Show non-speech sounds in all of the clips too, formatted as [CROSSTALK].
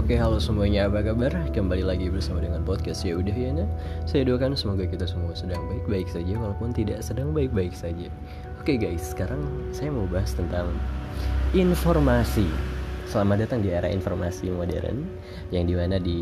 Oke halo semuanya. Apa kabar? Kembali lagi bersama dengan podcast ya udah ya. Saya doakan semoga kita semua sedang baik-baik saja Walaupun tidak sedang baik-baik saja. Oke guys sekarang saya mau bahas tentang Informasi. Selamat datang di era informasi modern Yang di mana di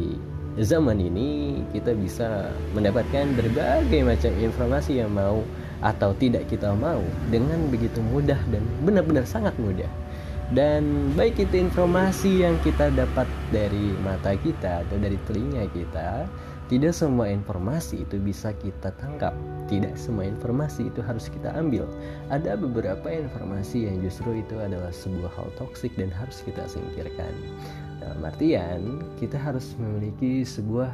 zaman ini Kita bisa mendapatkan berbagai macam informasi yang mau Atau tidak kita mau Dengan begitu mudah dan benar-benar sangat mudah dan baik itu informasi yang kita dapat dari mata kita atau dari telinga kita tidak semua informasi itu bisa kita tangkap. Tidak semua informasi itu harus kita ambil. Ada beberapa informasi yang justru itu adalah sebuah hal toksik dan harus kita singkirkan. Dalam artian kita harus memiliki sebuah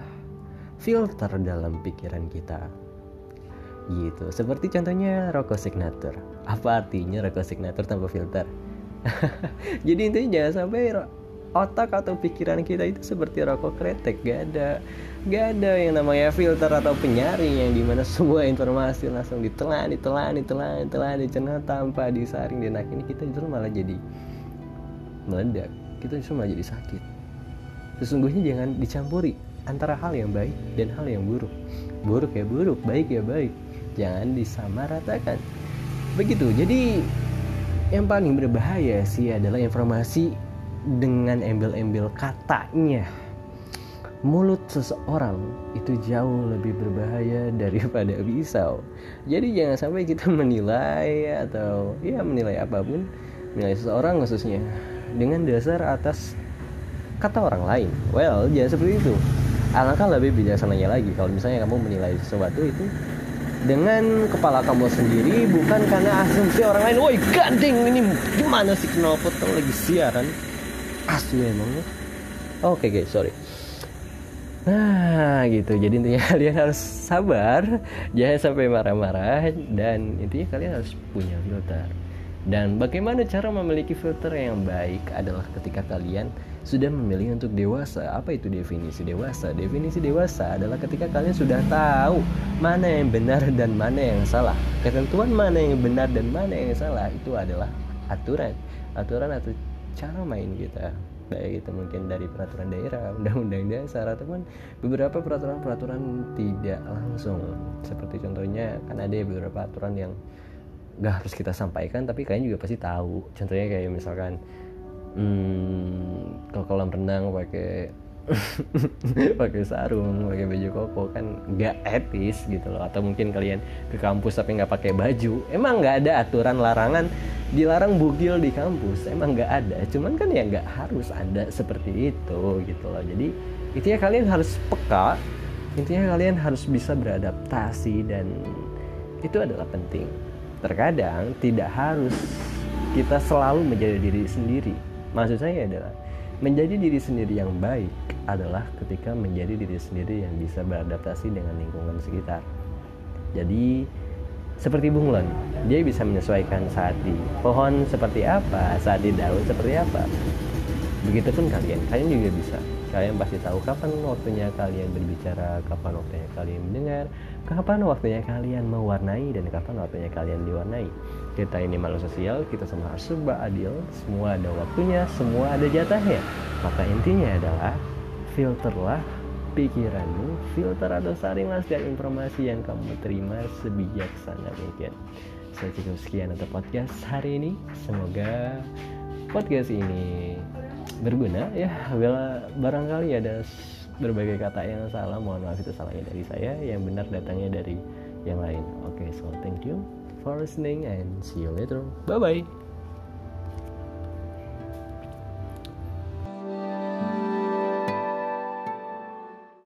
filter dalam pikiran kita. Gitu. Seperti contohnya rokok signature apa artinya rokok signature tanpa filter [LAUGHS] jadi intinya jangan sampai otak atau pikiran kita itu seperti rokok kretek. Gak ada gak ada yang namanya filter atau penyaring yang di mana [LAUGHS] semua informasi langsung ditelan ditelan ditelan ditelan dicerna tanpa disaring dan akhirnya kita justru malah jadi meledak. Kita justru malah jadi sakit. Sesungguhnya jangan dicampuri antara hal yang baik dan hal yang buruk. Buruk ya buruk baik ya baik. Jangan disamaratakan. Begitu. Jadi yang paling berbahaya sih adalah informasi dengan embel-embel katanya. Mulut seseorang itu jauh lebih berbahaya [LAUGHS] daripada pisau. Jadi jangan sampai kita menilai atau ya menilai apa pun, menilai seseorang khususnya dengan dasar atas kata orang lain. Well, jangan seperti itu. Alangkah lebih bijaksananya lagi kalau misalnya kamu menilai sesuatu itu dengan kepala kamu sendiri bukan karena asumsi orang lain woi gandeng ini gimana sih kenal potong lagi siaran? Asli emangnya oke okay, guys sorry. Nah gitu. Jadi intinya [LAUGHS] kalian harus sabar Jangan sampai marah-marah Dan intinya kalian harus punya filter Dan bagaimana cara memiliki filter yang baik adalah ketika kalian sudah memilih untuk dewasa. Apa itu definisi dewasa? Definisi dewasa adalah ketika kalian sudah tahu mana yang benar dan mana yang salah. Ketentuan mana yang benar dan mana yang salah itu adalah aturan. Aturan atau cara main kita. Baik itu mungkin dari peraturan daerah, undang-undang dasar ataupun beberapa peraturan-peraturan tidak langsung. Seperti contohnya kan ada beberapa aturan yang gak harus kita sampaikan tapi kalian juga pasti tahu. Contohnya kayak misalkan hmm, kalau kolam renang pakai [LAUGHS] pakai sarung, pakai baju koko kan nggak etis gitu loh. Atau mungkin kalian ke kampus tapi nggak pakai baju, emang nggak ada aturan larangan dilarang bugil di kampus, emang nggak ada. Cuman kan ya nggak harus ada seperti itu gitu loh. Jadi intinya kalian harus peka, intinya kalian harus bisa beradaptasi dan itu adalah penting. Terkadang tidak harus kita selalu menjadi diri sendiri Maksud saya adalah menjadi diri sendiri yang baik adalah ketika menjadi diri sendiri yang bisa beradaptasi dengan lingkungan sekitar. Jadi seperti bunglon, dia bisa menyesuaikan saat di pohon seperti apa, saat di daun seperti apa. Begitupun kalian, kalian juga bisa. Kalian pasti tahu kapan waktunya kalian berbicara, kapan waktunya kalian mendengar, kapan waktunya kalian mewarnai dan kapan waktunya kalian diwarnai. Kita ini makhluk sosial, kita semua harus adil, semua ada waktunya, semua ada jatahnya. Maka intinya adalah filterlah pikiranmu, filter atau saringlah setiap informasi yang kamu terima sebijaksana mungkin. Saya cukup sekian untuk podcast hari ini. Semoga podcast ini berguna ya bila barangkali ada berbagai kata yang salah. Mohon maaf itu salahnya dari saya yang benar datangnya dari yang lain. Oke okay, so thank you for listening and see you later. Bye bye